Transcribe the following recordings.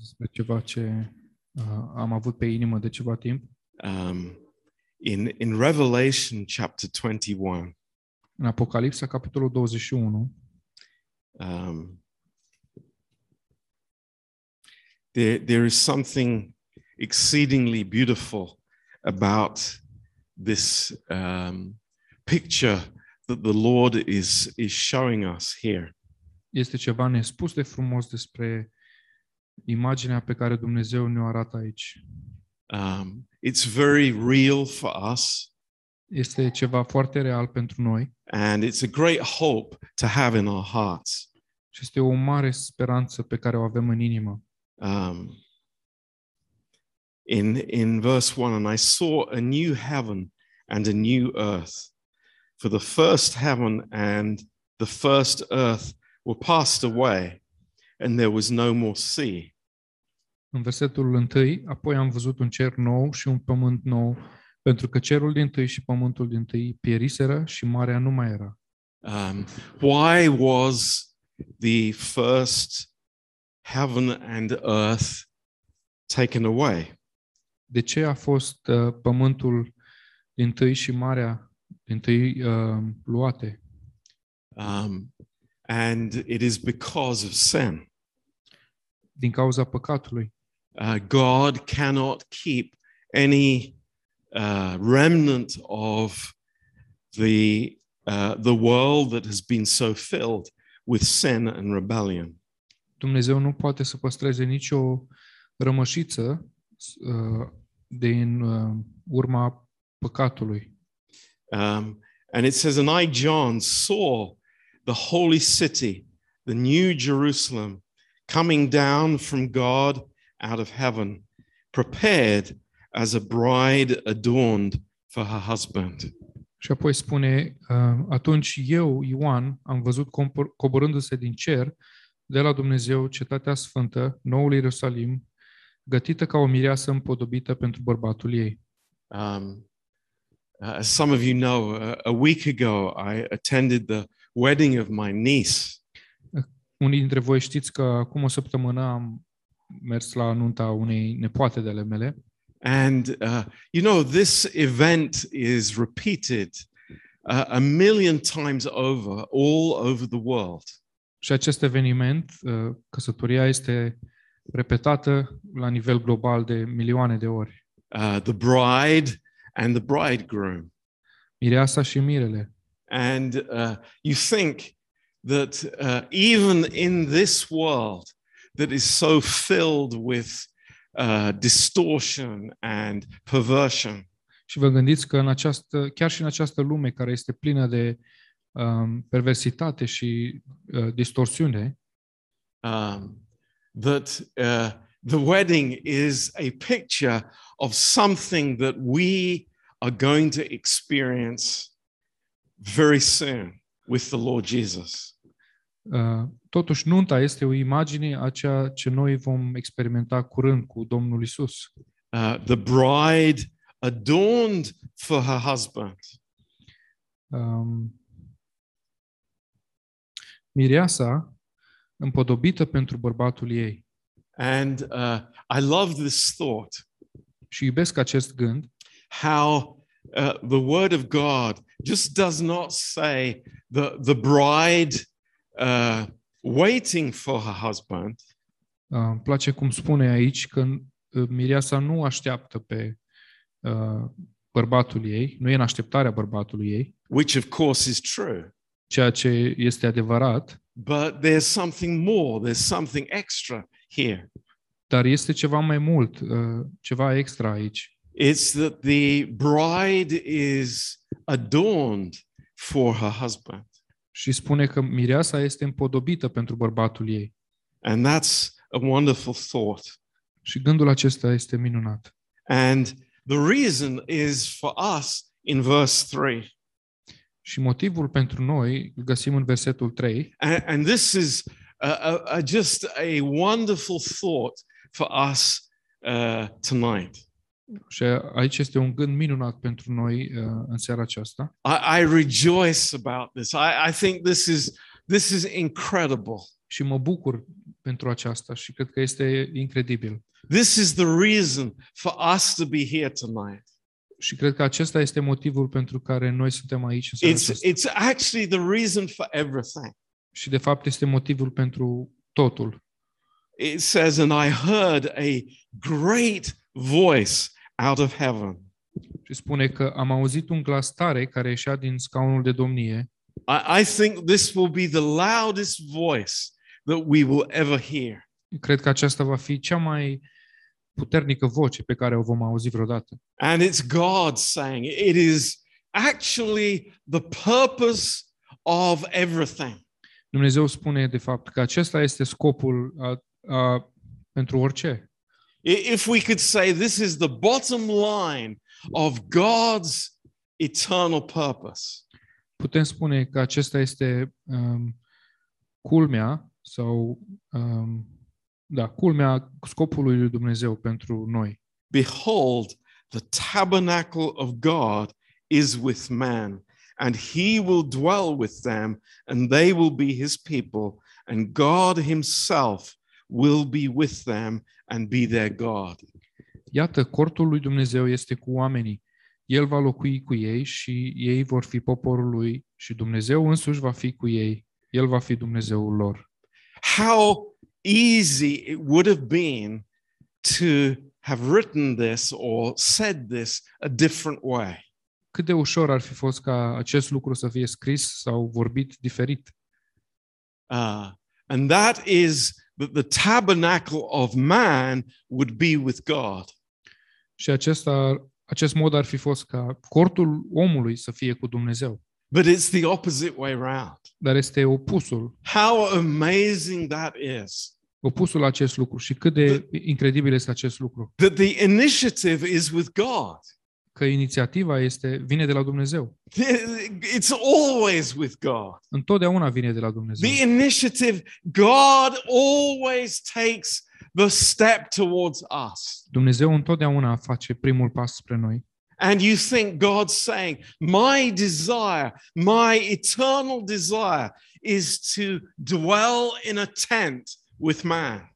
despre ceva ce uh, am avut pe inimă de ceva timp. Um, in, in Revelation chapter 21, În Apocalipsa, capitolul 21, um, there, there is something exceedingly beautiful about this um, picture that the Lord is, is showing us here. este ceva nespus de frumos despre imaginea pe care Dumnezeu ne-o arată aici. Um, it's very real for us, Este ceva foarte real pentru noi and it's a great hope to have in our hearts. și este o mare speranță pe care o avem în inimă. Um, in, in verse 1, and I saw a new heaven and a new earth. For the first heaven and the first earth were passed away, and there was no more sea. În versetul 1, apoi am văzut un cer nou și un pământ nou, pentru că cerul din tâi și pământul din tâi pieriseră și marea nu mai era. Um, why was the first heaven and earth taken away? De ce a fost uh, pământul din tâi și marea din tâi uh, luate? Um, and it is because of sin. Din cauza păcatului. Uh, God cannot keep any uh, remnant of the uh, the world that has been so filled with sin and rebellion. Dumnezeu nu poate să păstreze nicio rămășiță uh, din uh, urma păcatului. Um, and it says, and I, John, saw the holy city, the new Jerusalem, coming down from God out of heaven, prepared as a bride adorned for her husband. Și apoi spune, uh, atunci eu, Ioan, am văzut compor- coborându-se din cer de la Dumnezeu cetatea sfântă, noul Ierusalim, gătită ca o mireasă împodobită pentru bărbatul ei. Um, uh, as some of you know, uh, a week ago I attended the wedding of my niece. Unii dintre voi știți că acum o săptămână am mers la nunta unei nepoate de ale mele And, uh, you know, this event is repeated uh, a million times over, all over the world. și acest eveniment, uh, căsătoria, este repetată la nivel global de milioane de ori. Uh, the bride and the bridegroom. Mireasa și mirele. And uh, you think that uh, even in this world that is so filled with uh, distortion and perversion, Și vă gândiți că în această, chiar și în această lume care este plină de um, perversitate și uh, distorsiune, um, that uh, the wedding is a picture of something that we are going to experience very soon with the Lord Jesus. uh, totuși nunta este o imagine a ceea ce noi vom experimenta curând cu Domnul Isus. Uh, the bride adorned for her husband. Um, mireasa împodobită pentru bărbatul ei. And uh, I love this thought Și iubesc acest gând, how uh, the word of God just does not say the, the bride uh, waiting for her husband, uh, îmi place cum spune aici că uh, mireasa nu așteaptă pe uh, bărbatul ei, nu e în așteptarea bărbatului ei, which of course is true. ceea ce este adevărat, But there's something more, there's something extra here. dar este ceva mai mult, uh, ceva extra aici. It's that the bride is adorned for her husband. Și spune că mireasa este împodobită pentru bărbatul ei. And that's a wonderful thought. Și gândul acesta este minunat. And the reason is for us in verse 3. Și motivul pentru noi îl găsim în versetul 3 And, and this is a, a, a, just a wonderful thought for us uh, tonight. Și aici este un gând minunat pentru noi uh, în seara aceasta. I, I rejoice about this. I, I think this is this is incredible. Și mă bucur pentru aceasta și cred că este incredibil. This is the reason for us to be here tonight. Și cred că acesta este motivul pentru care noi suntem aici în seara It's, aceasta. it's actually the reason for everything. Și de fapt este motivul pentru totul. It says, And I heard a great voice out of heaven. Și spune că am auzit un glas tare care ieșea din scaunul de domnie I, I think this will be the loudest voice that we will ever hear. Cred că aceasta va fi cea mai puternică voce pe care o vom auzi vreodată. And it's God saying it. it is actually the purpose of everything. Dumnezeu spune de fapt că acesta este scopul a, a, pentru orice. If we could say this is the bottom line of God's eternal purpose. Putem spune că acesta este um, culmea sau um, da, culmea scopului lui Dumnezeu pentru noi. Behold, the tabernacle of God is with man, and he will dwell with them, and they will be his people, and God himself will be with them and be their God. Iată, cortul lui Dumnezeu este cu oamenii. El va locui cu ei și ei vor fi poporul lui și Dumnezeu însuși va fi cu ei. El va fi Dumnezeul lor. How easy it would have been to have written this or said this a different way. Cât de ușor ar fi fost ca acest lucru să fie scris sau vorbit diferit. Uh, and that is that the tabernacle of man would be with God. Și acesta, acest mod ar fi fost ca cortul omului să fie cu Dumnezeu. But it's the opposite way round. Dar este opusul, How amazing that is. opusul la acest lucru. Și cât de incredibil este acest lucru. That the initiative is with God. Că inițiativa este, vine de la Dumnezeu. It's always with God. Întotdeauna vine de la Dumnezeu. The initiative, God always takes the step towards us. Dumnezeu întotdeauna face primul pas spre noi. And you think God's saying, My desire, my eternal desire is to dwell in a tent with man.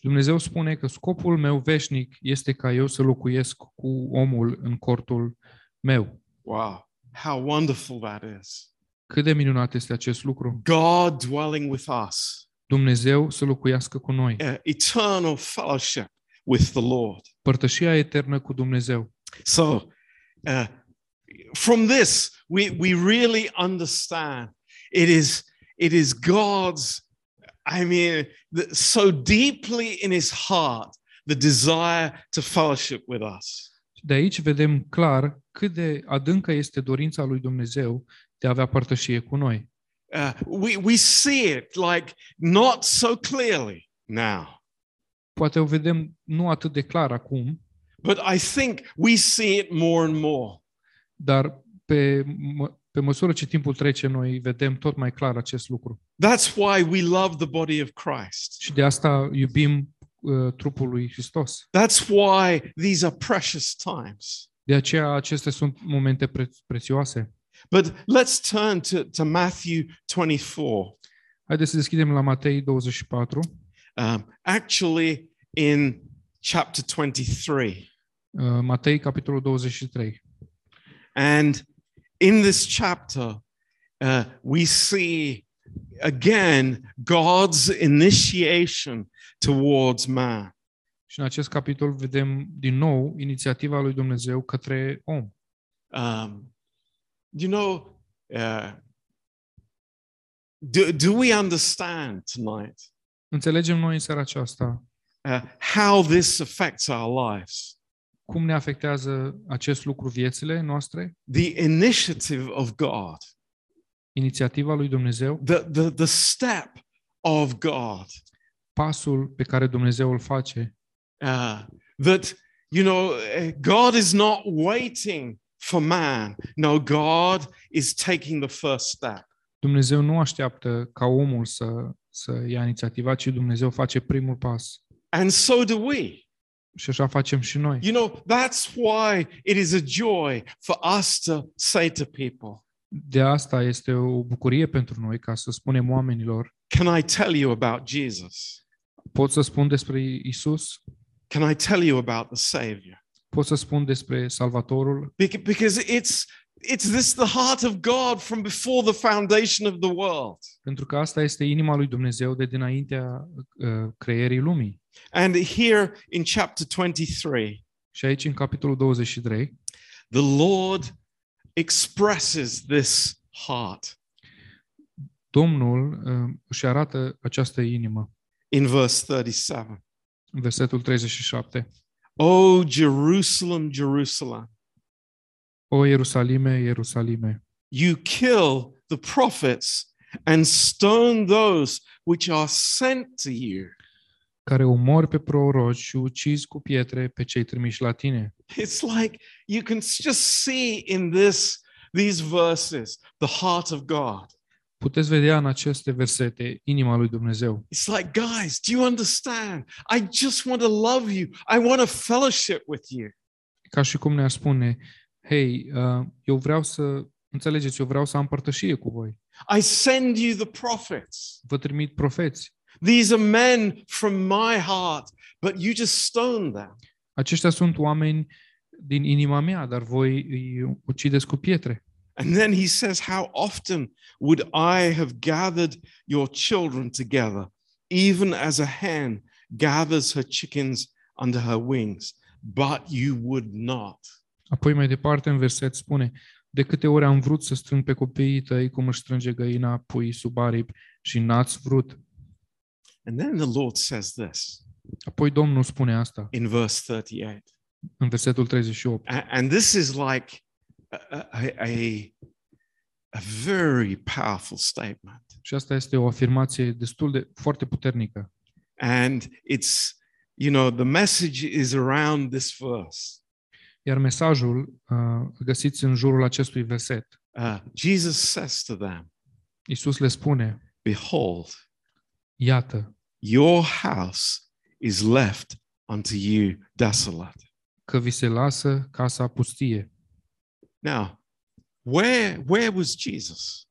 Și Dumnezeu spune că scopul meu veșnic este ca eu să locuiesc cu omul în cortul meu. Wow, how wonderful that is. Cât de minunat este acest lucru. God dwelling with us, Dumnezeu să locuiască cu noi. uh, eternal fellowship with the Lord. Părtășia eternă cu Dumnezeu. So, uh, from this, we, we really understand it is, it is God's, I mean, the, so deeply in his heart, the desire to fellowship with us. De aici vedem clar cât de adâncă este dorința lui Dumnezeu de a avea părtășie cu noi. Uh, we, we see it like not so clearly now, Poate o vedem nu atât de clar acum, but I think we see it more and more. dar pe, mă- pe măsură ce timpul trece, noi vedem tot mai clar acest lucru. That's why we love the body of Christ. Și de asta iubim uh, trupul lui Hristos. That's why these are precious times. De aceea acestea sunt momente preț- prețioase. But let's turn to, to Matthew 24. Haideți să deschidem la Matei 24, Um, actually, in chapter 23. uh, Matei capitolul 23. And in this chapter, uh, we see again God's initiation towards man. Și în acest capitol vedem din nou inițiativa lui Dumnezeu către om. Um, you know, uh, do, do we understand tonight Înțelegem noi în seara aceasta uh, how this affects our lives? Cum ne afectează acest lucru viețile noastre, The initiative of God, inițiativa lui Dumnezeu, the, the, the step of God. pasul pe care Dumnezeu îl face, uh, that you know uh, God is not waiting for man. No, God is taking the first step. Dumnezeu nu așteaptă ca omul să, să ia inițiativa, ci Dumnezeu face primul pas. And so do we. Și așa facem și noi. You know, that's why it is a joy for us to say to people, De asta este o bucurie pentru noi ca să spunem oamenilor, Can I tell you about Jesus? pot să spun despre Isus, Can I tell you about the Savior? pot să spun despre Salvatorul, Bec- Because it's it's this the heart of God from before the foundation of the world. pentru că asta este inima lui Dumnezeu de dinaintea uh, creierii lumii. And here in chapter 23, Și aici, în capitolul 23, the Lord expresses this heart Domnul uh, își arată această inimă. in verse 37. În versetul 37. Oh, Jerusalem, Jerusalem, O Ierusalime, Ierusalime, you kill the prophets and stone those which are sent to you. Care omori pe proroci și ucizi cu pietre pe cei trimiși la tine. It's like you can just see in this these verses the heart of God. Puteți vedea în aceste versete inima lui Dumnezeu. It's like, guys, do you understand? I just want to love you. I want a fellowship with you. Ca și cum ne-ar spune, hei, uh, eu vreau să, înțelegeți, eu vreau să am părtășie cu voi. I send you the prophets. Vă trimit profeți. These are men from my heart, but you just stone them. Aceștia sunt oameni din inima mea, dar voi îi ucideți cu pietre. And then he says, How often would I have gathered your children together, even as a hen gathers her chickens under her wings, but you would not. Apoi mai departe în verset spune, de câte ori am vrut să strâng pe copiii tăi cum își strânge găina puii sub aripi și n-ați vrut. And then the Lord says this Apoi Domnul spune asta in verse 38. în versetul 38. A- And this is like a, a, a, a very powerful statement. Și asta este o afirmație destul de foarte puternică. And it's, you know, the message is around this verse. Iar mesajul uh, îl găsiți în jurul acestui verset. Uh, Jesus says to them, Iisus le spune, Behold, iată, your house is left unto you desolate. că vi se lasă casa pustie. Now, where where was Jesus?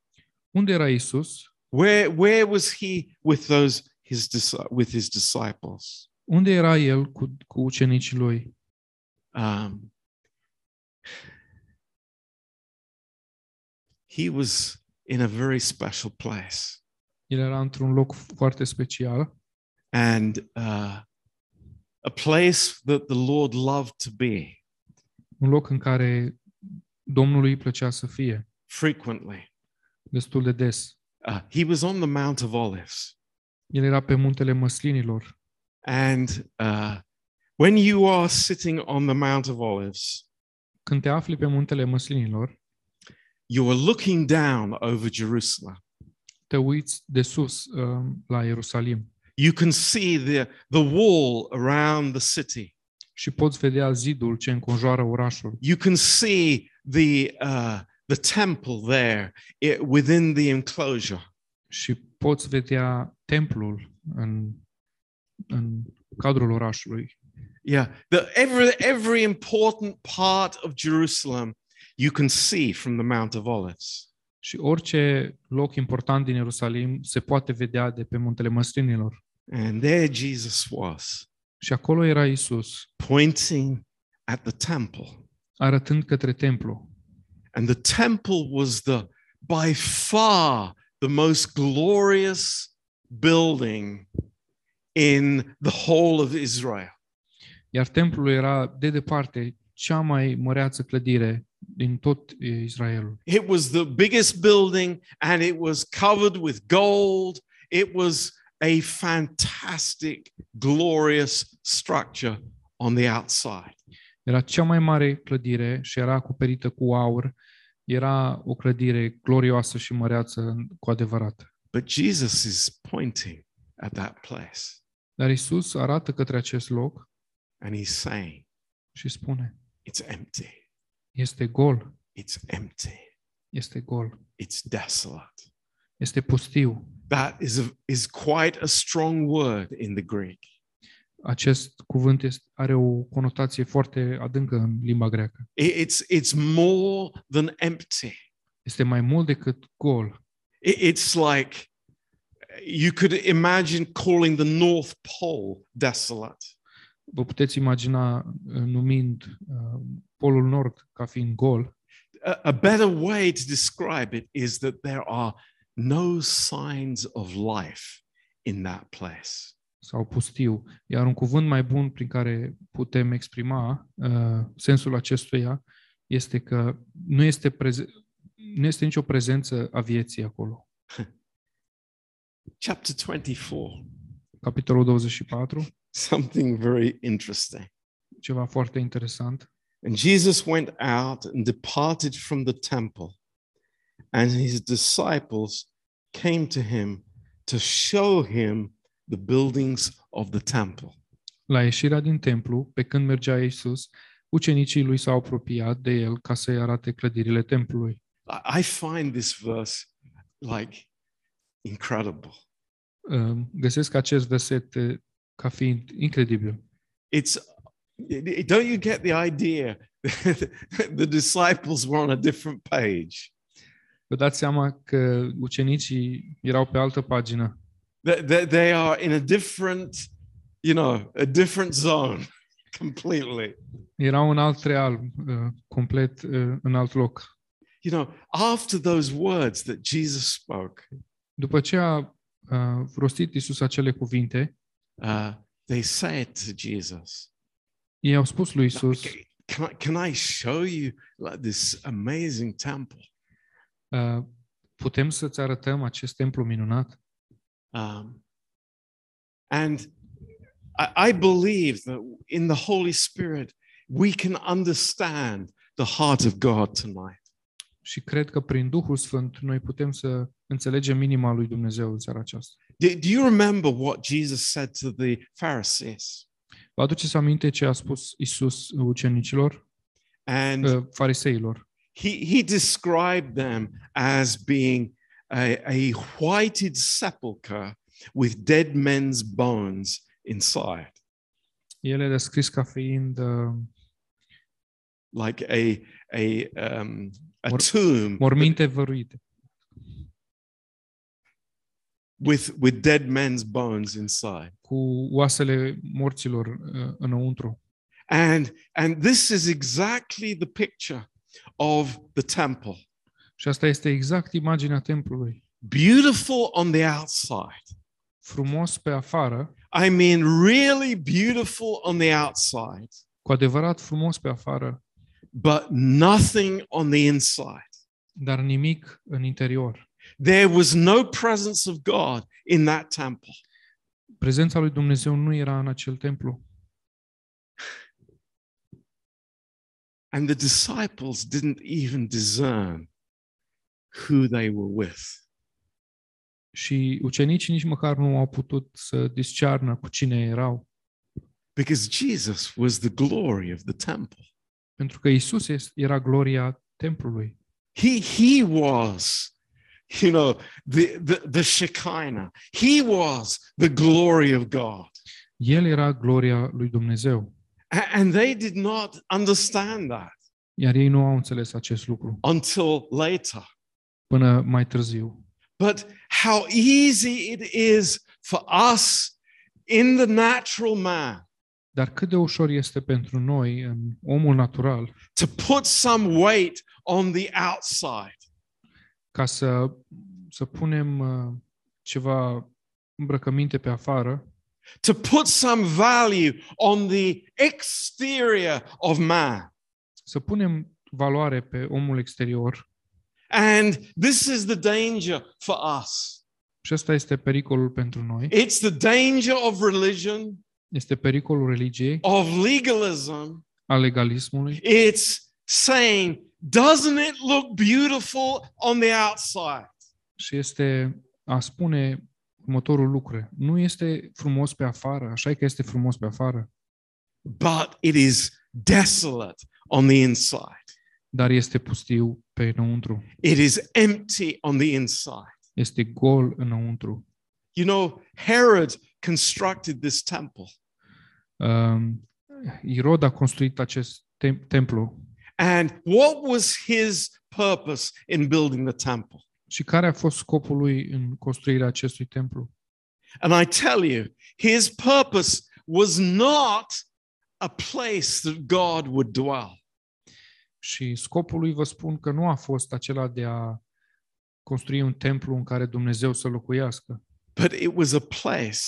Unde era Iisus? Where where was he with those his with his disciples? Unde era El cu, cu ucenicii Lui? Um, he was in a very special place, El era într-un loc foarte special, and uh, a place that the Lord loved to be un loc în care Domnului îi plăcea să fie, frequently. destul de des. Uh, he was on the Mount of Olives, El era pe muntele măslinilor and uh, when you are sitting on the Mount of Olives, Când te afli pe muntele măslinilor, you are looking down over Jerusalem. Te uiți de sus uh, la Ierusalim You can see the, the wall around the city. și poți vedea zidul ce înconjoară orașul. You can see the, uh, the temple there i- within the enclosure. și poți vedea templul în, în cadrul orașului. Yeah, the, every, every important part of Jerusalem you can see from the Mount of Olives. Și orice loc important din Ierusalim se poate vedea de pe muntele măslinilor. And there Jesus was, Și acolo era Isus, pointing at the temple. arătând către templu. And the temple was the by far the most glorious building in the whole of Israel. Iar templul era de departe cea mai măreață clădire din tot e, Israelul. It was the biggest building and it was covered with gold. It was a fantastic, glorious structure on the outside. Era cea mai mare clădire și era acoperită cu aur. Era o clădire glorioasă și măreață cu adevărat. But Jesus is pointing at that place Dar Isus arată către acest loc and he's saying, și spune, It's empty. Este gol, It's empty. este gol, It's desolate. este pustiu. That is, a, is quite a strong word in the Greek. Acest cuvânt este, are o conotație foarte adâncă în limba greacă. It- It's, it's more than empty. Este mai mult decât gol. I- It's like you could imagine calling the North Pole desolate. Vă puteți imagina uh, numind uh, Polul Nord ca fiind gol. A, a better way to describe it is that there are no signs of life in that place. sau pustiu. Iar un cuvânt mai bun prin care putem exprima uh, sensul acestuia este că nu este, preze- nu este nicio prezență a vieții acolo. Chapter 24, Capitolul 24, something very interesting. ceva foarte interesant. And Jesus went out and departed from the temple, and his disciples came to him to show him the buildings of the temple. La ieșirea din templu, pe când mergea Iisus, ucenicii lui s-au apropiat de el ca să-i arate clădirile templului. I- I find this verse like incredible. Uh, Găsesc acest verset uh, ca fiind incredibil. It's it- it- don't you get the idea? the disciples were on a different page. Vă dați seama că ucenicii erau pe altă pagină. They, they, they are in a different, you know, a different zone completely. Erau în alt real, uh, complet uh, în alt loc. You know, after those words that Jesus spoke, După ce a uh, rostit Isus acele cuvinte, uh, they said to Jesus, ei au spus lui Isus, can I, can I show you like this amazing temple? uh, putem să-ți arătăm acest templu minunat? Um, and I, I believe that in the Holy Spirit, we can understand the heart of God tonight. Și cred că prin Duhul Sfânt noi putem să înțelegem inima lui Dumnezeu în seara aceasta. Do, do you remember what Jesus said to the Pharisees? Vă aduceți aminte ce a spus Isus ucenicilor, And uh, fariseilor? he, he described them as being a, a whited sepulchre with dead men's bones inside, El a descris ca fiind uh, like a, a, um, a tomb morminte văruite, with, with dead men's bones inside. cu oasele morților uh, înăuntru. And, and this is exactly the picture of the temple. Și asta este exact imaginea templului. Beautiful on the outside. Frumos pe afară, I mean, really beautiful on the outside, cu adevărat frumos pe afară, but nothing on the inside. dar nimic în interior. There was no presence of God in that temple. Prezența lui Dumnezeu nu era în acel templu. And the disciples didn't even discern who they were with. Și ucenicii nici măcar nu au putut să discearnă cu cine erau. Because Jesus was the glory of the temple. Pentru că Isus es- era gloria templului. He, he was, you know, the, the, the Shekinah. He was the glory of God. El era gloria lui Dumnezeu. And they did not understand that Iar ei nu au înțeles acest lucru until later. până mai târziu. But how easy it is for us in the natural man Dar cât de ușor este pentru noi, în omul natural, to put some weight on the outside, ca să, să punem uh, ceva îmbrăcăminte pe afară, to put some value on the exterior of man. să punem valoare pe omul exterior. And this is the danger for us. Și ăsta este pericolul pentru noi. It's the danger of religion, Este pericolul religiei, of legalism. al legalismului. It's saying, doesn't it look beautiful on the outside? Și este a spune următorul lucru. Nu este frumos pe afară, așa e că este frumos pe afară, But it is desolate on the inside. dar este pustiu pe înăuntru. It is empty on the inside. Este gol înăuntru. You know, Herod constructed this temple, Um, Irod a construit acest tem- templu And what was his purpose in building the temple? Și care a fost scopul lui în construirea acestui templu? And I tell you, his purpose was not a place that God would dwell. Și scopul lui vă spun că nu a fost acela de a construi un templu în care Dumnezeu să locuiască, but it was a place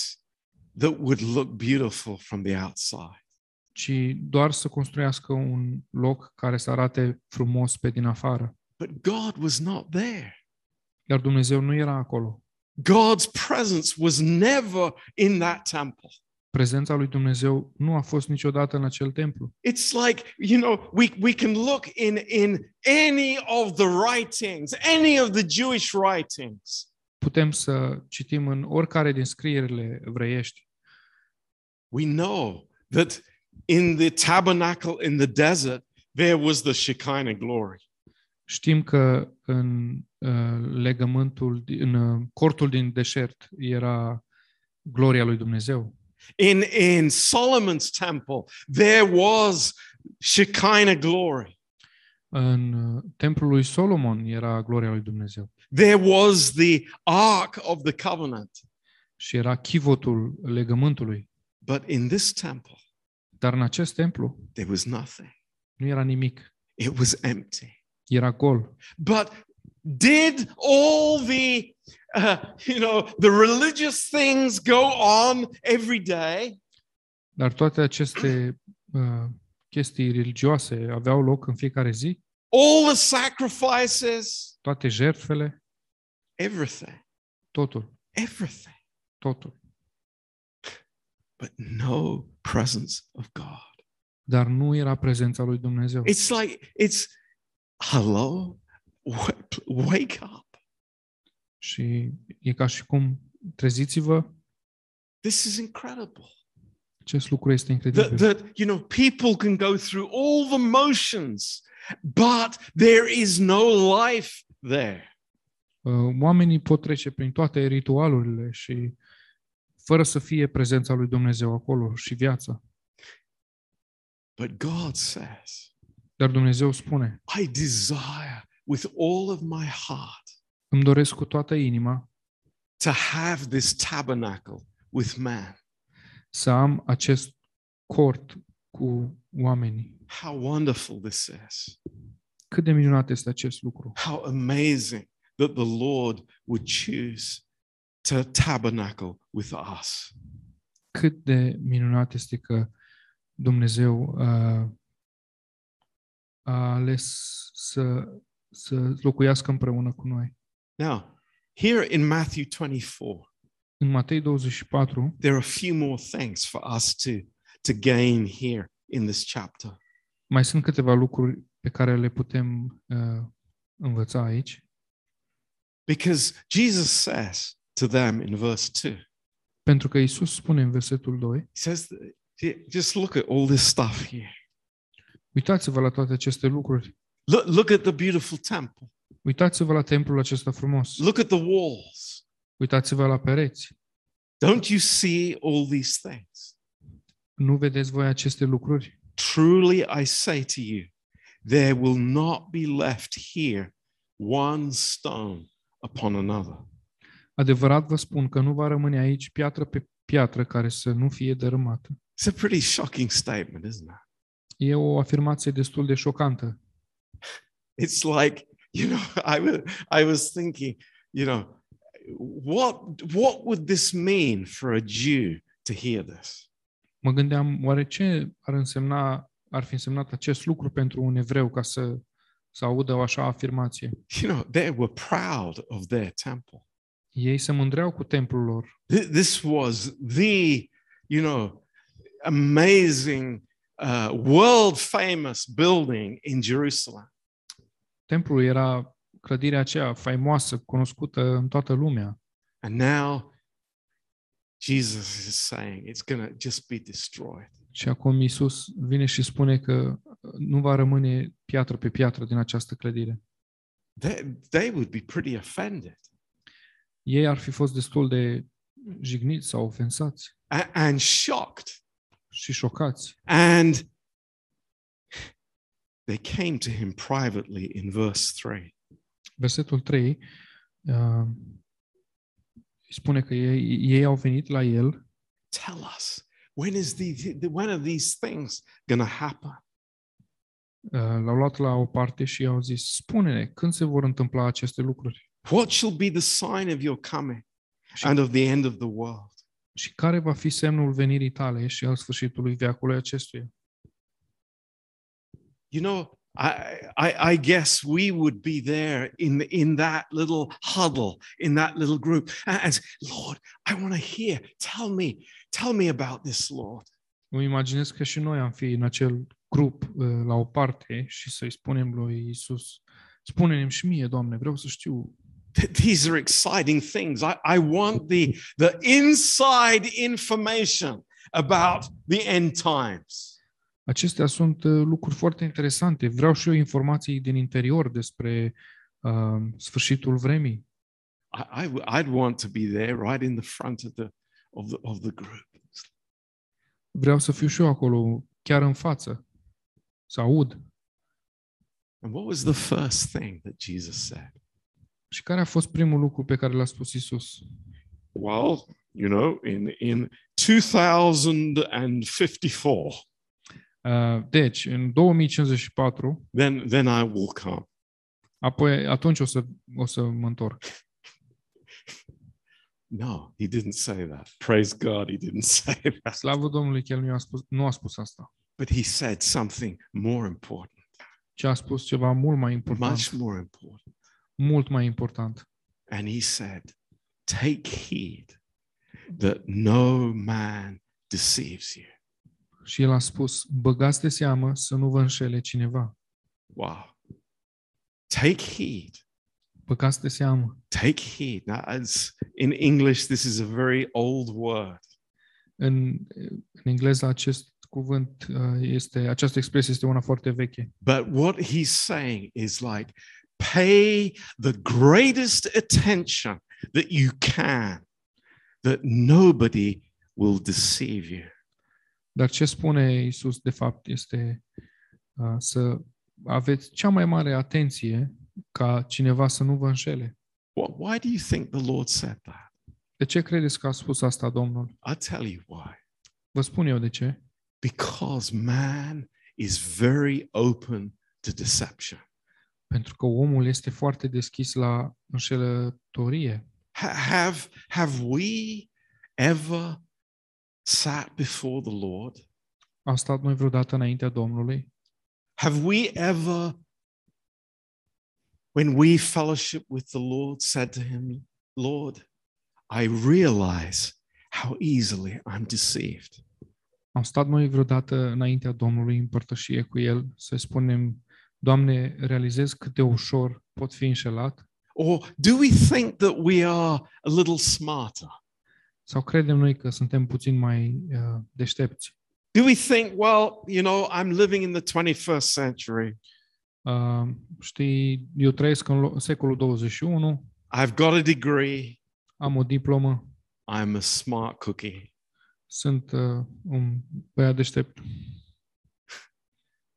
that would look beautiful from the outside. Ci doar să construiască un loc care să arate frumos pe din afară. But God was not there. Dar Dumnezeu nu era acolo. God's presence was never in that temple. Prezența lui Dumnezeu nu a fost niciodată în acel templu. It's like, you know, we, we can look in, in any of the writings, any of the Jewish writings, Putem să citim în oricare din scrierile evreiești. we know that in the tabernacle in the desert, there was the Shekinah glory. Știm că în uh, legământul, în uh, cortul din deșert era gloria lui Dumnezeu. In, in Solomon's temple, there was Shekinah glory. În uh, templul lui Solomon era gloria lui Dumnezeu. There was the Ark of the Covenant. Și era chivotul legământului. But in this temple, Dar în acest templu there was nothing. nu era nimic. It was empty. Era gol. But did all the, uh, you know, the religious things go on every day? Dar toate aceste uh, chestii religioase aveau loc în fiecare zi. All the sacrifices, Toate jertfele, everything, totul, everything. totul. But no presence of God. Dar nu era prezența lui Dumnezeu. It's like, it's, hello, Wa- wake up. Și e ca și cum treziți-vă, This is incredible. acest lucru este That, incredibil. that, you know, people can go through all the motions, but there is no life there. Uh, Oamenii pot trece prin toate ritualurile și fără să fie prezența lui Dumnezeu acolo și viața. But God says, Dar Dumnezeu spune, I desire with all of my heart îmi doresc cu toată inima to have this tabernacle with man. să am acest cort cu oamenii. How wonderful this is. Cât de minunat este acest lucru. How amazing that the Lord would choose to tabernacle with us. Cât de minunat este că Dumnezeu uh, a ales să, să locuiască împreună cu noi. Now, here in Matthew 24, În Matei 24 there are a few more things for us to, to gain here in this chapter. mai sunt câteva lucruri pe care le putem uh, învăța aici. Because Jesus says to them in verse 2, Pentru că Isus spune în versetul 2, He says, that, just look at all this stuff here. uitați-vă la toate aceste lucruri. Look, look at the beautiful temple. Uitați-vă la templul acesta frumos. Look at the walls. Uitați-vă la pereți. Don't you see all these things? Nu vedeți voi aceste lucruri? Truly, I say to you, there will not be left here one stone upon another. Adevărat vă spun că nu va rămâne aici piatră pe piatră care să nu fie dărâmată. It's a pretty shocking statement, isn't it? E o afirmație destul de șocantă. It's like, you know, I was, I was thinking, you know, what, what would this mean for a Jew to hear this? Mă gândeam, oare ce ar însemna, ar fi însemnat acest lucru pentru un evreu ca să, să audă o așa afirmație? You know, they were proud of their temple. Ei se mândreau cu templul lor. Th- This was the, you know, amazing, uh, world famous building in Jerusalem. Templul era clădirea aceea faimoasă, cunoscută în toată lumea. And now Jesus is saying it's going to just be destroyed. Și acum Isus vine și spune că nu va rămâne piatră pe piatră din această clădire. They, they would be pretty offended Ei ar fi fost destul de jigniți sau ofensați a- and shocked. și șocați. And they came to him privately in verse 3. Versetul 3 uh, spune că ei, ei au venit la el Tell us, when is the, the when are these things going to happen? Uh, l-au luat la o parte și i-au zis, spune-ne, când se vor întâmpla aceste lucruri? What shall be the sign of your coming Și, and of the end of the world? și care va fi semnul venirii tale și al sfârșitului veacului acestuia? You know, I, I, I guess we would be there in, in that little huddle, in that little group. And, and say, Lord, I want to hear. Tell me, tell me about this, Lord. Îmi imaginez că și noi am fi în acel grup uh, la o parte și să-i spunem lui Isus, spune-mi și mie, Doamne, vreau să știu. Th- These are exciting things. I, I want the, the inside information about the end times. Acestea sunt uh, lucruri foarte interesante. Vreau și eu informații din interior despre uh, sfârșitul vremii. I, I, w- I'd want to be there right in the front of the, of the, of the group. Vreau să fiu și eu acolo, chiar în față, să aud. And what was the first thing that Jesus said? Și care a fost primul lucru pe care l-a spus Isus? Well, you know, in, in 2054, Uh, deci, în 2054, then, then I will come. apoi atunci o să, o să mă întorc. No, he didn't say that. Praise God, he didn't say that. Slavă Domnului că El nu a spus, nu a spus asta, But he said something more important, ci a spus ceva mult mai important, much more important. Mult mai important. And he said, Take heed that no man deceives you. Și El a spus, băgați de seamă să nu vă înșele cineva. Wow. Take heed. Băgați de seamă. Take heed. Now, it's, in English, this is a very old word. În, în engleză acest cuvânt uh, este, această expresie este una foarte veche. But what he's saying is like, pay the greatest attention that you can, that nobody will deceive you. Dar ce spune Isus de fapt este uh, să aveți cea mai mare atenție ca cineva să nu vă înșele. Why do you think the Lord said that? De ce credeți că a spus asta Domnul? I'll tell you why. Vă spun eu de ce. Because man is very open to deception. Pentru că omul este foarte deschis la înșelătorie. Ha- have, have we ever sat before the Lord? Am stat noi vreodată înaintea Domnului? Have we ever, when we fellowship with the Lord, said to him, Lord, I realize how easily I'm deceived. Am stat noi vreodată înaintea Domnului în părtășie cu El să spunem, Doamne, realizez cât de ușor pot fi înșelat? Or do we think that we are a little smarter? Sau credem noi că suntem puțin mai uh, deștepți? Do we think, well, you know, I'm living in the 21st century. Uh, știi, eu trăiesc în lo- secolul 21, I've got a degree. am o diplomă, I'm a smart cookie. sunt uh, un băiat deștept.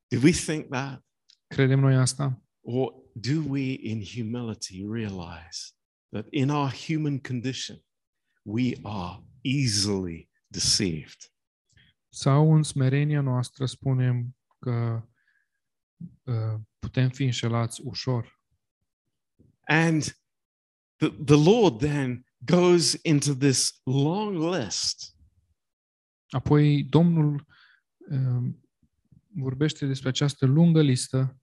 Do we think that? Credem noi asta? Or do we, in humility, realize that in our human condition, we are easily deceived? Sau în smerenia noastră spunem că uh, putem fi înșelați ușor. And the, the Lord then goes into this long list Apoi Domnul uh, vorbește despre această lungă listă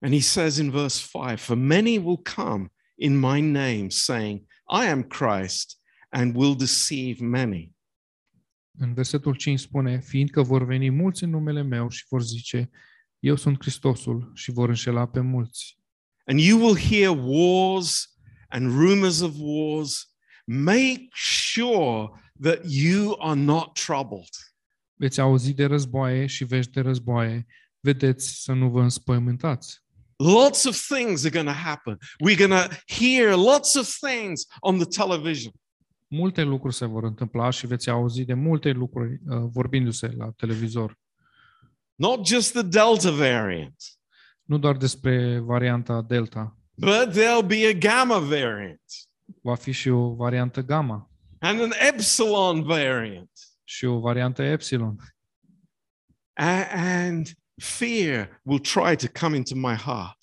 and he says in verse 5 For many will come in my name, saying, I am Christ, and will deceive many. În versetul 5 spune, fiindcă vor veni mulți în numele meu și vor zice, eu sunt Hristosul și vor înșela pe mulți. And you will hear wars and rumors of wars. Make sure that you are not troubled. Veți auzi de războaie și vești de războaie, vedeți să nu vă înspăimântați. Lots of things are going to happen. We're going to hear lots of things on the television. Multe lucruri se vor întâmpla și veți auzi de multe lucruri uh, vorbindu-se la televizor. Not just the Delta variant, Nu doar despre varianta Delta, but there'll be a Gamma variant va fi și o variantă Gamma and an Epsilon variant. Și o variantă Epsilon. A- and fear will try to come into my heart.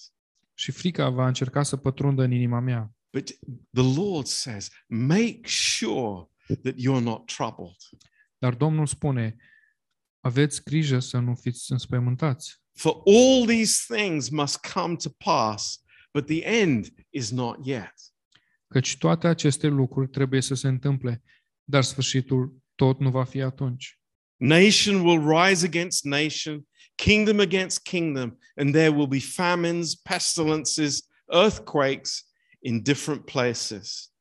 Și frica va încerca să pătrundă în inima mea. But the Lord says, make sure that you're not troubled. Dar Domnul spune, aveți grijă să nu fiți înspăimântați. For all these things must come to pass, but the end is not yet. Căci toate aceste lucruri trebuie să se întâmple, dar sfârșitul tot nu va fi atunci. Nation will rise against nation, kingdom against kingdom, and there will be famines, pestilences, earthquakes in different places.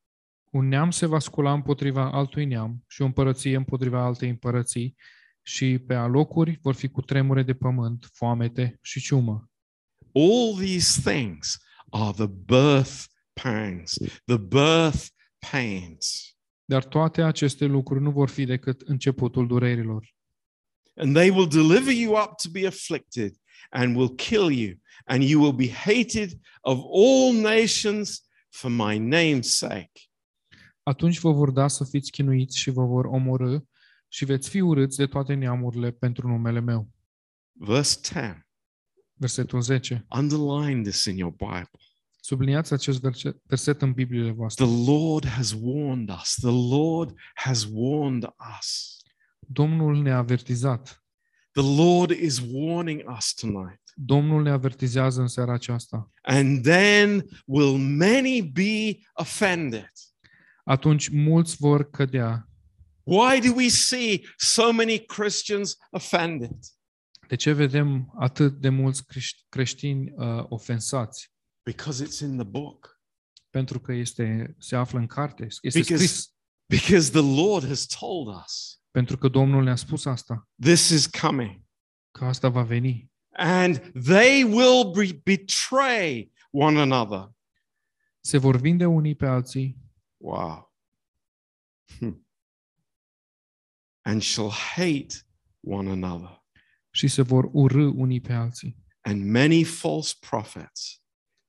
Un neam se va scula împotriva altui neam și o împărăție împotriva altei împărății și pe alocuri vor fi cu tremure de pământ, foamete și ciumă. All these things are the birth pangs, the birth pains. Dar toate aceste lucruri nu vor fi decât începutul durerilor. And they will deliver you up to be afflicted and will kill you, and you will be hated of all nations for my name's sake. Atunci vă vor da să fiți chinuiți și vă vor omorâ și veți fi urâți de toate neamurile pentru numele meu. Verse 10. Versetul 10. Underline this in your Bible. Subliniați acest verset, verset în Bibliile voastre. The Lord has warned us. The Lord has warned us. Domnul ne-a avertizat. The Lord is warning us tonight. Domnul ne avertizează în seara aceasta. And then will many be offended. Atunci mulți vor cădea. Why do we see so many Christians offended? De ce vedem atât de mulți creș- creștini uh, ofensați? Because it's in the book. Pentru că este, se află în carte, este Because- scris. Because the Lord has told us Pentru că Domnul ne-a spus asta, this is coming. că asta va veni. And they will be- betray one another. Se vor vinde unii pe alții Wow. Hmm. And shall hate one another. și se vor urâ unii pe alții. And many false prophets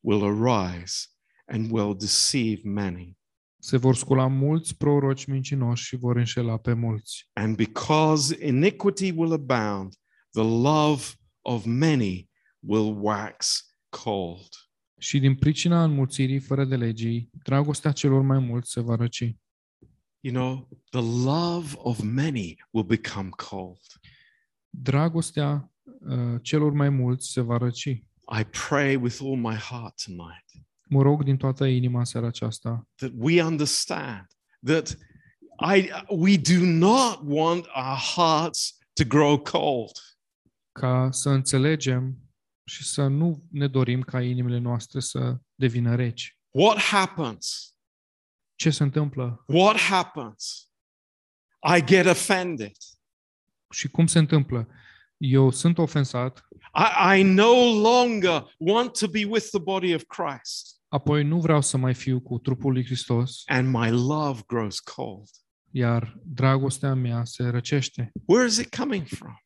will arise and will deceive many. Se vor scula mulți proroci mincinoși și vor înșela pe mulți. And because iniquity will abound, the love of many will wax cold. Și din pricina înmulțirii fără de legii, dragostea celor mai mulți se va răci. You know, the love of many will become cold. Dragostea uh, celor mai mulți se va răci. I pray with all my heart tonight Mă rog din toată inima în seara aceasta that we understand that I we do not want our hearts to grow cold. ca să înțelegem și să nu ne dorim ca inimile noastre să devină reci. What happens? Ce se întâmplă What happens? I get offended. și cum se întâmplă? Eu sunt ofensat, I, I no longer want to be with the body of Christ, apoi nu vreau să mai fiu cu trupul lui Hristos, and my love grows cold. iar dragostea mea se răcește. Where is it coming from?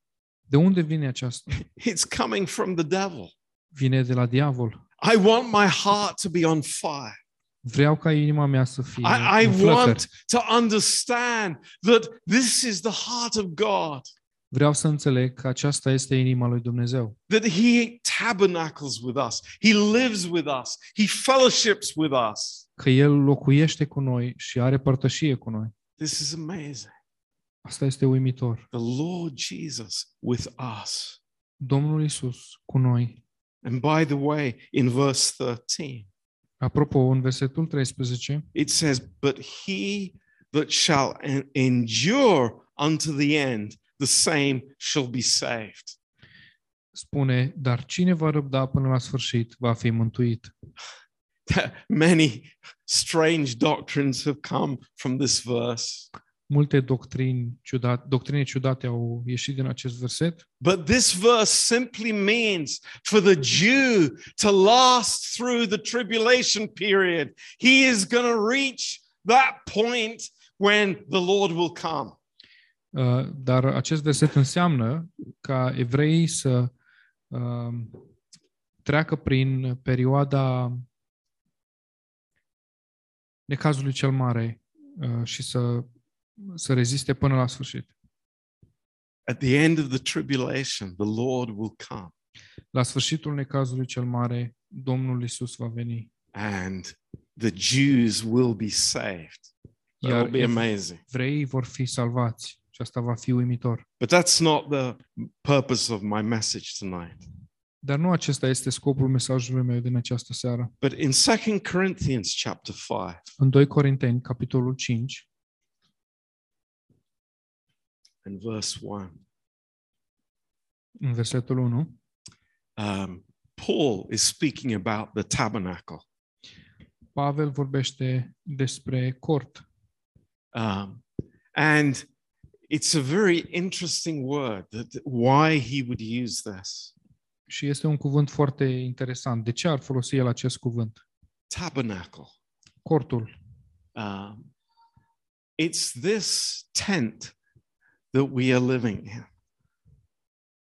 De unde vine aceasta? It's coming from the devil. Vine de la diavol. I want my heart to be on fire. Vreau ca inima mea să fie I, I în flăcări. want to understand that this is the heart of God, Vreau să înțeleg că aceasta este inima lui Dumnezeu. that He tabernacles with us, He lives with us, He fellowships with us. Că El locuiește cu noi și are părtășie cu noi. This is amazing. Asta este uimitor. The Lord Jesus with us. Domnul Isus cu noi. And by the way, in verse 13, Apropo, în versetul 13, it says, But he that shall en- endure unto the end, the same shall be saved. spune, dar cine va răbda până la sfârșit va fi mântuit. Many strange doctrines have come from this verse. Multe doctrini, ciudat, doctrine ciudate au ieșit din acest verset, But this verse simply means for the Jew to last through the tribulation period. He is going to reach that point when the Lord will come. Uh, dar acest verset înseamnă ca evreii să uh, treacă prin perioada necazului cel mare uh, și să, să reziste până la sfârșit. At the end of the tribulation, the Lord will come La sfârșitul necazului cel mare, Domnul Isus va veni. and the Jews will be saved. That Iar will be amazing. evreii vor fi salvați și asta va fi uimitor. But that's not the purpose of my message tonight. Dar nu acesta este scopul mesajului meu din această seară. But in 2 Corinthians chapter 5, În 2 Corinteni, capitolul 5, and verse 1, în versetul 1, um, Paul is speaking about the tabernacle. Pavel vorbește despre cort. Um, and it's a very interesting word that why he would use this Și este un cuvânt foarte interesant. De ce ar folosi el acest cuvânt? tabernacle. Cortul. Um, it's this tent that we are living in.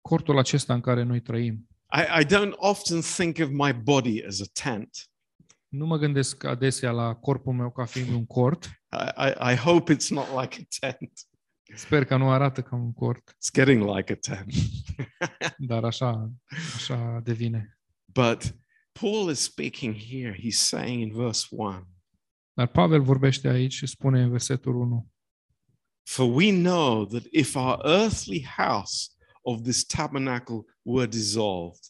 Cortul acesta în care noi trăim. I, I don't often think of my body as a tent. Nu mă gândesc adesea la corpul meu ca fiind un cort. I, I, I hope it's not like a tent. Sper că nu arată ca un cort, It's getting like a tent. dar așa, așa devine. but Paul is speaking here. He's saying in verse 1 Dar Pavel vorbește aici și spune în versetul 1. For we know that if our earthly house of this tabernacle were dissolved,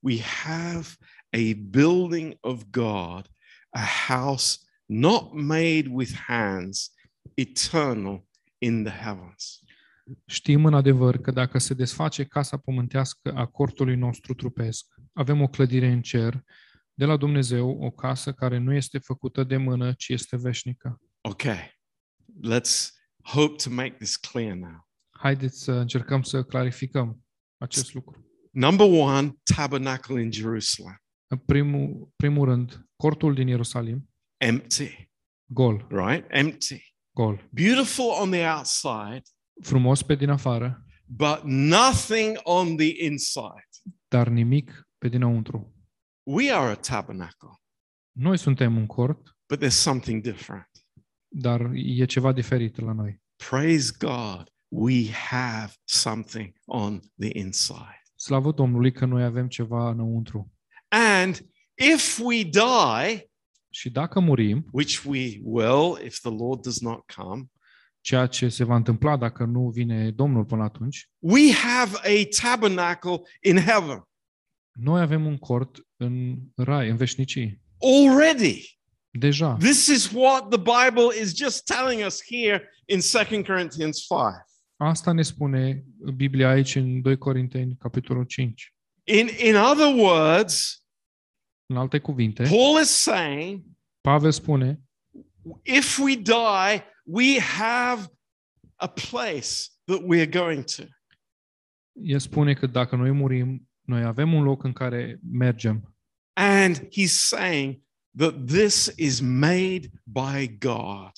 we have a building of God, a house not made with hands, eternal in the heavens. Știm în adevăr că dacă se desface casa pământească a cortului nostru trupesc, avem o clădire în cer, de la Dumnezeu, o casă care nu este făcută de mână, ci este veșnică. Okay, let's hope to make this clear now. Haideți să încercăm să clarificăm acest lucru. Number one, tabernacle in Jerusalem, În primul, primul rând, cortul din Ierusalim, empty, gol, right? Empty. Gol. Beautiful on the outside, Frumos pe din afară, but nothing on the inside. dar nimic pe dinăuntru. We are a tabernacle, Noi suntem un cort, but there's something different. dar e ceva diferit la noi. Praise God, we have something on the inside. Slavă Domnului că noi avem ceva înăuntru. And if we die, Și dacă murim, which we will if the Lord does not come, ceea ce se va întâmpla dacă nu vine Domnul până atunci, we have a tabernacle in heaven noi avem un cort în rai, în veșnicii. already. Deja. This is what the Bible is just telling us here in 2 Corinthians 5. Asta ne spune Biblia aici în 2 Corinteni, capitolul 5. In, in other words, În alte cuvinte, Paul is saying Pavel spune, if we die, we have a place that we are going to. el spune că dacă noi murim, noi avem un loc în care mergem. And he's saying that this is made by God.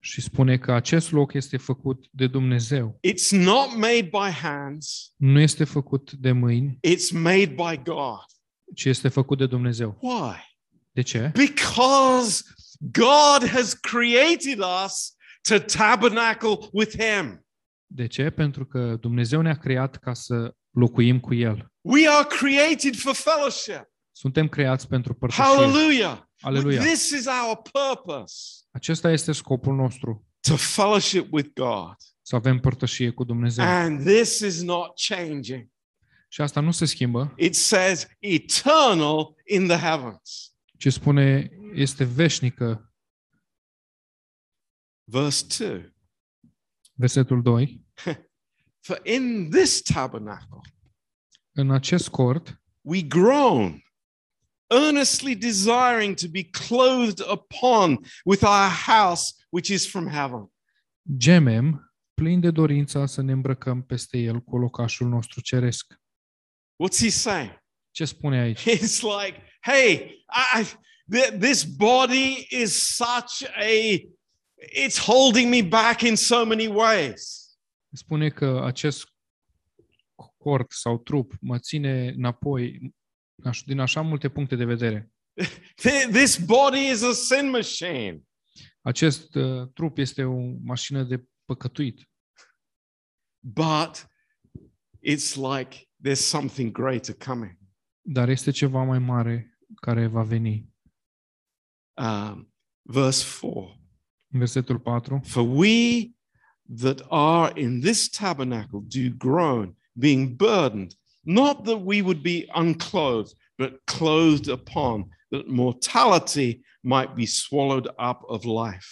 Și spune că acest loc este făcut de Dumnezeu. It's not made by hands, Nu este făcut de mâini, it's made by God. Ci este făcut de Dumnezeu. Why? De ce? Because God has created us to tabernacle with Him. De ce? Pentru că Dumnezeu ne-a creat ca să locuim cu El. We are created for fellowship. Suntem creați pentru părtășie. Hallelujah. Aleluia. This is our purpose Acesta este scopul nostru, to fellowship with God. să avem părtășie cu Dumnezeu. And this is not changing. Și asta nu se schimbă, It says eternal in the heavens. ci spune este veșnică. Verse 2 Versetul 2. For in this tabernacle În acest cort we groan, earnestly desiring to be clothed upon with our house which is from heaven. gemem, plin de dorința să ne îmbrăcăm peste el cu locașul nostru ceresc. What's he saying? Ce spune aici? It's like, hey, I, I, th- this body is such a, it's holding me back in so many ways. Spune că acest cort sau trup mă ține înapoi aș- din așa multe puncte de vedere. Th- This body is a sin machine. Acest uh, trup este o mașină de păcătuit, But it's like there's something greater coming. dar este ceva mai mare care va veni. Um, verse 4 versetul 4. For we that are in this tabernacle do groan, being burdened, not that we would be unclothed, but clothed upon, that mortality might be swallowed up of life.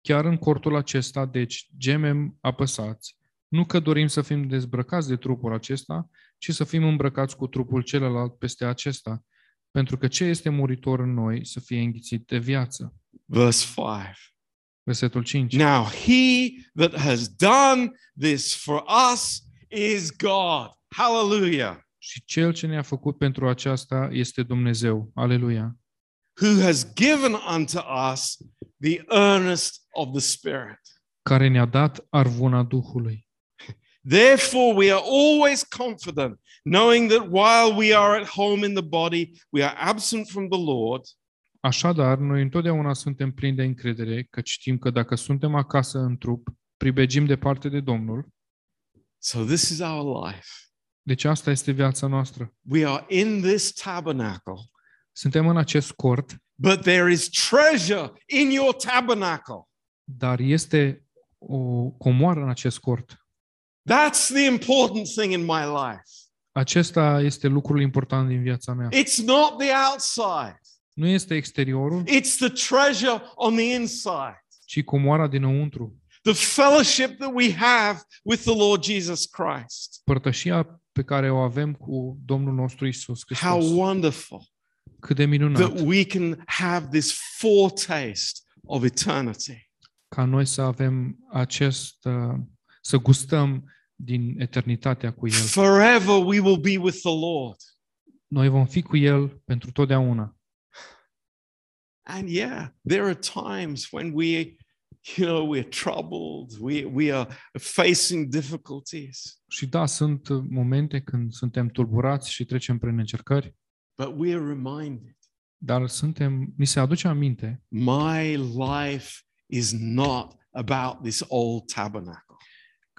Chiar în cortul acesta, deci, gemem apăsați, nu că dorim să fim dezbrăcați de trupul acesta, ci să fim îmbrăcați cu trupul celălalt peste acesta, pentru că ce este muritor în noi să fie înghițit de viață. Verse 5. Versetul 5. Now, he that has done this for us is God. Hallelujah. Și cel ce ne-a făcut pentru aceasta este Dumnezeu. Aleluia! Who has given unto us the earnest of the Spirit. Care ne-a dat arvuna Duhului. Therefore, we are always confident, knowing that while we are at home in the body, we are absent from the Lord. Așadar, noi întotdeauna suntem plini de încredere că știm că dacă suntem acasă în trup, pribegim departe de Domnul. So, this is our life. Deci asta este viața noastră. We are in this tabernacle, Suntem în acest cort, but there is treasure in your tabernacle. dar este o comoară în acest cort. That's the important thing in my life. Acesta este lucrul important din viața mea. It's not the outside, Nu este exteriorul, it's the treasure on the inside. ci comoara dinăuntru. The fellowship that we have with the Lord Jesus Christ. Părtășia pe care o avem cu Domnul nostru Isus How Hristos. wonderful Cât de minunat that we can have this foretaste of eternity. ca noi să avem acest, uh, să gustăm din eternitatea cu El. Forever we will be with the Lord. Noi vom fi cu El pentru totdeauna. And yeah, there are times when we, you know, we're troubled, we, we are facing difficulties, Și da, sunt uh, momente când suntem tulburați și trecem prin încercări, but we are reminded dar suntem, ni se aduce aminte my life is not about this old tabernacle.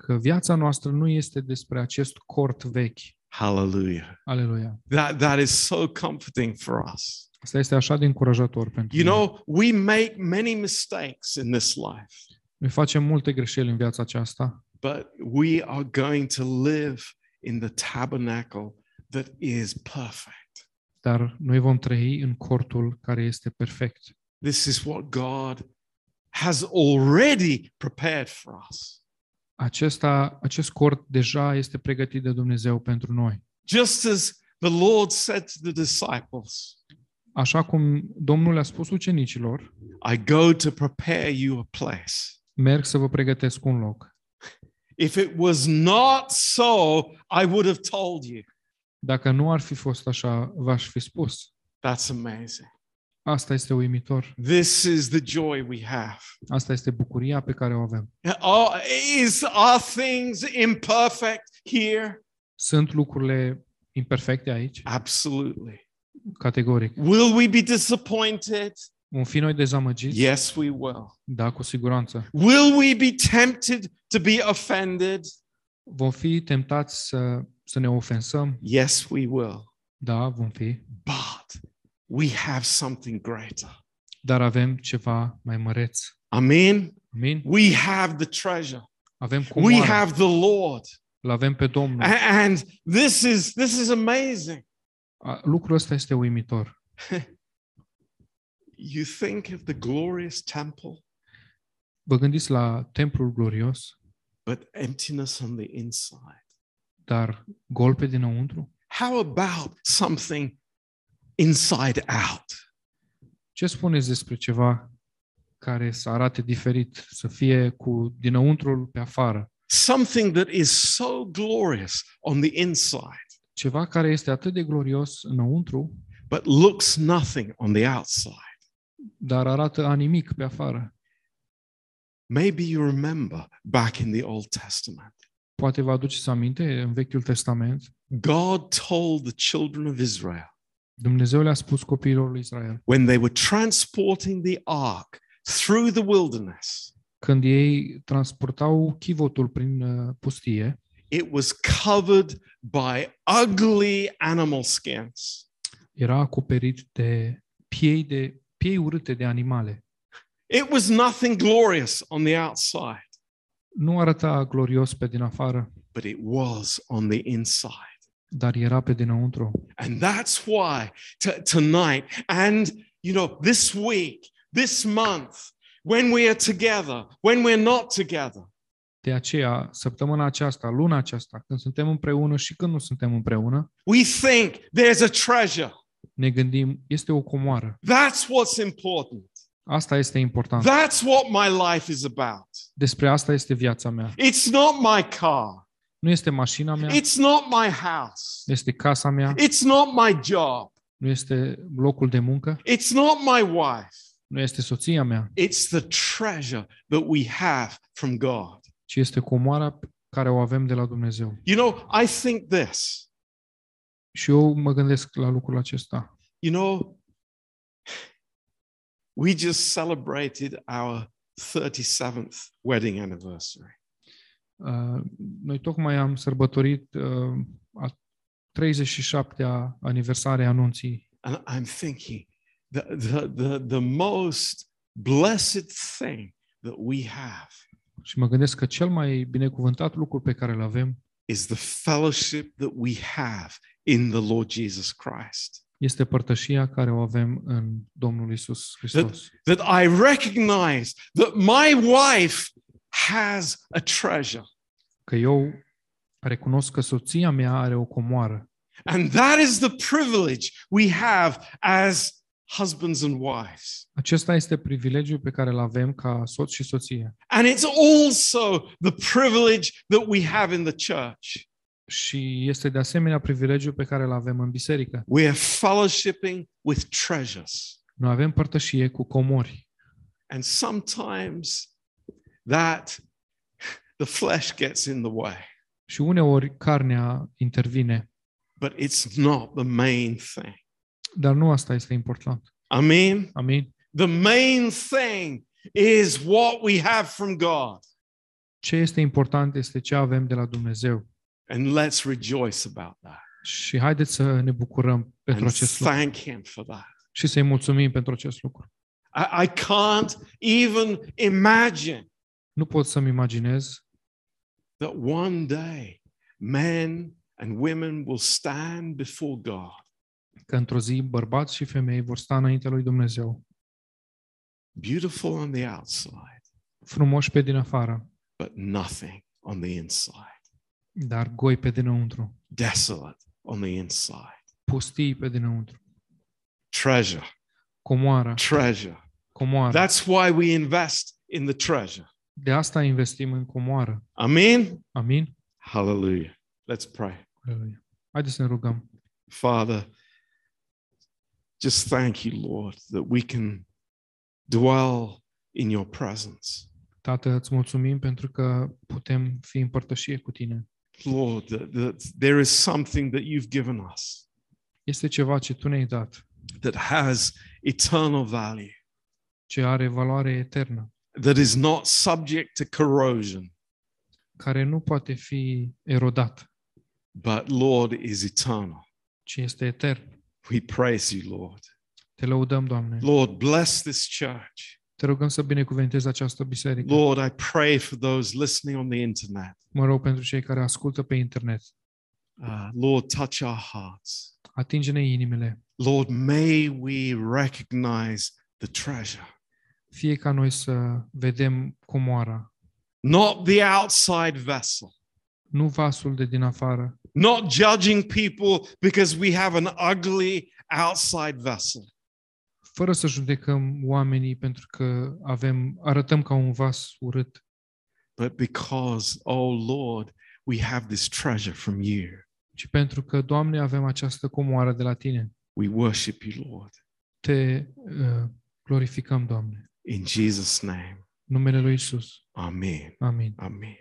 Că viața noastră nu este despre acest cort vechi. Hallelujah. Aleluia. That, that is so comforting for us. Asta este așa de încurajator pentru You noi. know, we make many mistakes in this life, Noi facem multe greșeli în viața aceasta, but we are going to live in the tabernacle that is perfect. dar noi vom trăi în cortul care este perfect. This is what God has already prepared for us. Acesta, acest cort deja este pregătit de Dumnezeu pentru noi. Just as the Lord said to the disciples, Așa cum Domnul le-a spus ucenicilor, I go to prepare you a place. merg să vă pregătesc un loc. If it was not so, I would have told you. Dacă nu ar fi fost așa, v-aș fi spus. That's amazing. Asta este uimitor. This is the joy we have. Asta este bucuria pe care o avem. Oh, is are things imperfect here? Sunt lucrurile imperfecte aici, Absolutely. categoric. Will we be disappointed? Vom fi noi dezamăgiți? Yes, we will. Da, cu siguranță. Will we be tempted to be offended? Vom fi tentați să, să ne ofensăm? Yes, we will. Da, vom fi. But we have something greater. Dar avem ceva mai măreț. Amen. Amin? We have the treasure. Avem We comoara. have the Lord. Îl avem pe Domnul. A- And this is this is amazing. A- Lucrul ăsta este uimitor. You think of the glorious temple, Vă gândiți la templul glorios, but emptiness on the inside. dar gol pe dinăuntru? How about something inside out? Ce spuneți despre ceva care să arate diferit, să fie cu dinăuntrul pe afară? Something that is so glorious on the inside, Ceva care este atât de glorios înăuntru, but looks nothing on the outside. dar arată a nimic pe afară. Maybe you remember back in the Old Testament. Poate vă aduceți aminte, în Vechiul Testament, God told the children of Israel Dumnezeu le-a spus copiilor lui Israel, when they were transporting the ark through the wilderness, când ei transportau chivotul prin uh, pustie, it was covered by ugly animal skins. era acoperit de piei, de piei urâte de animale. It was nothing glorious on the outside, Nu arăta glorios pe din afară, but it was on the inside. Dar era pe dinăuntru. And that's why t- tonight and, you know, this week, this month, when we are together, when we're not together, De aceea, săptămâna aceasta, luna aceasta, când suntem împreună și când nu suntem împreună, we think there's a treasure. ne gândim, este o comoară. That's what's important. Asta este important. That's what my life is about. Despre asta este viața mea. It's not my car. Nu este mașina mea, It's not my house. nu este casa mea, It's not my job. nu este locul de muncă, It's not my wife. nu este soția mea, It's the treasure that we have from God. ci este comoara pe care o avem de la Dumnezeu. You know, I think this. Și eu mă gândesc la lucrul acesta. You know, we just celebrated our 37th wedding anniversary. Uh, Noi tocmai am sărbătorit uh, a 37-a aniversare a anunții And I'm thinking the, the, the, the most blessed thing that we have și mă gândesc că cel mai binecuvântat lucru pe care îl avem is the fellowship that we have in the Lord Jesus Christ. este părtășia care o avem în Domnul Isus Hristos. That I recognize that my wife has a treasure. Că eu recunosc că soția mea are o comoară And that is the privilege we have as husbands and wives. Acesta este privilegiul pe care îl avem ca soț și soție. And it's also the privilege that we have in the church. Și este de asemenea privilegiul pe care îl avem în biserică. We are fellowshipping with treasures. Noi avem părtășie cu comori. And sometimes that the flesh gets in the way. Și uneori carnea intervine, But it's not the main thing. dar nu asta este important. Amen. Amin? The main thing is what we have from God. Ce este important este ce avem de la Dumnezeu. And let's rejoice about that. Și haideți să ne bucurăm pentru And acest lucru thank Him for that. și să-i mulțumim pentru acest lucru. I, I can't even imagine Nu pot să-mi imaginez that one day men and women will stand before God, că într-o zi bărbați și femei vor sta înaintea lui Dumnezeu, beautiful on the outside, frumoși pe din afară, but nothing on the inside, dar goi pe dinăuntru, desolate on the inside. pustii pe dinăuntru. Treasure, Comoara, treasure. comoara. That's why we invest in the treasure. De asta investim în comoară. Amen. Amin? Hallelujah. Let's pray. Aleluia. Haideți să ne rugăm. Father, just thank you, Lord, that we can dwell in your presence. Tată, îți mulțumim pentru că putem fi în părtășie cu tine. Lord, that, that there is something that you've given us Este ceva ce tu ne-ai dat, that has eternal value, ce are valoare eternă, that is not subject to corrosion, care nu poate fi erodat, but Lord is eternal. ci este etern. We praise you, Lord. Te lăudăm, Doamne. Lord, bless this church. Te rugăm să binecuvântezi această biserică. Lord, I pray for those listening on the internet. Mă rog pentru cei care ascultă pe internet. Uh, Lord, touch our hearts. Atinge-ne inimile. Lord, may we recognize the treasure, Fie ca noi să vedem comoara, not the outside vessel, nu vasul de din afară, not judging people because we have an ugly outside vessel, fără să judecăm oamenii pentru că avem, arătăm ca un vas urât, but because, oh Lord, we have this treasure from you. ci pentru că, Doamne, avem această comoară de la Tine. We worship you, Lord. Te uh, glorificăm, Doamne. In Jesus name. Numele lui Isus. Amen. Amin. Amin.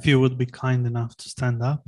If you would be kind enough to stand up.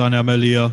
La mulți ani, Amelia!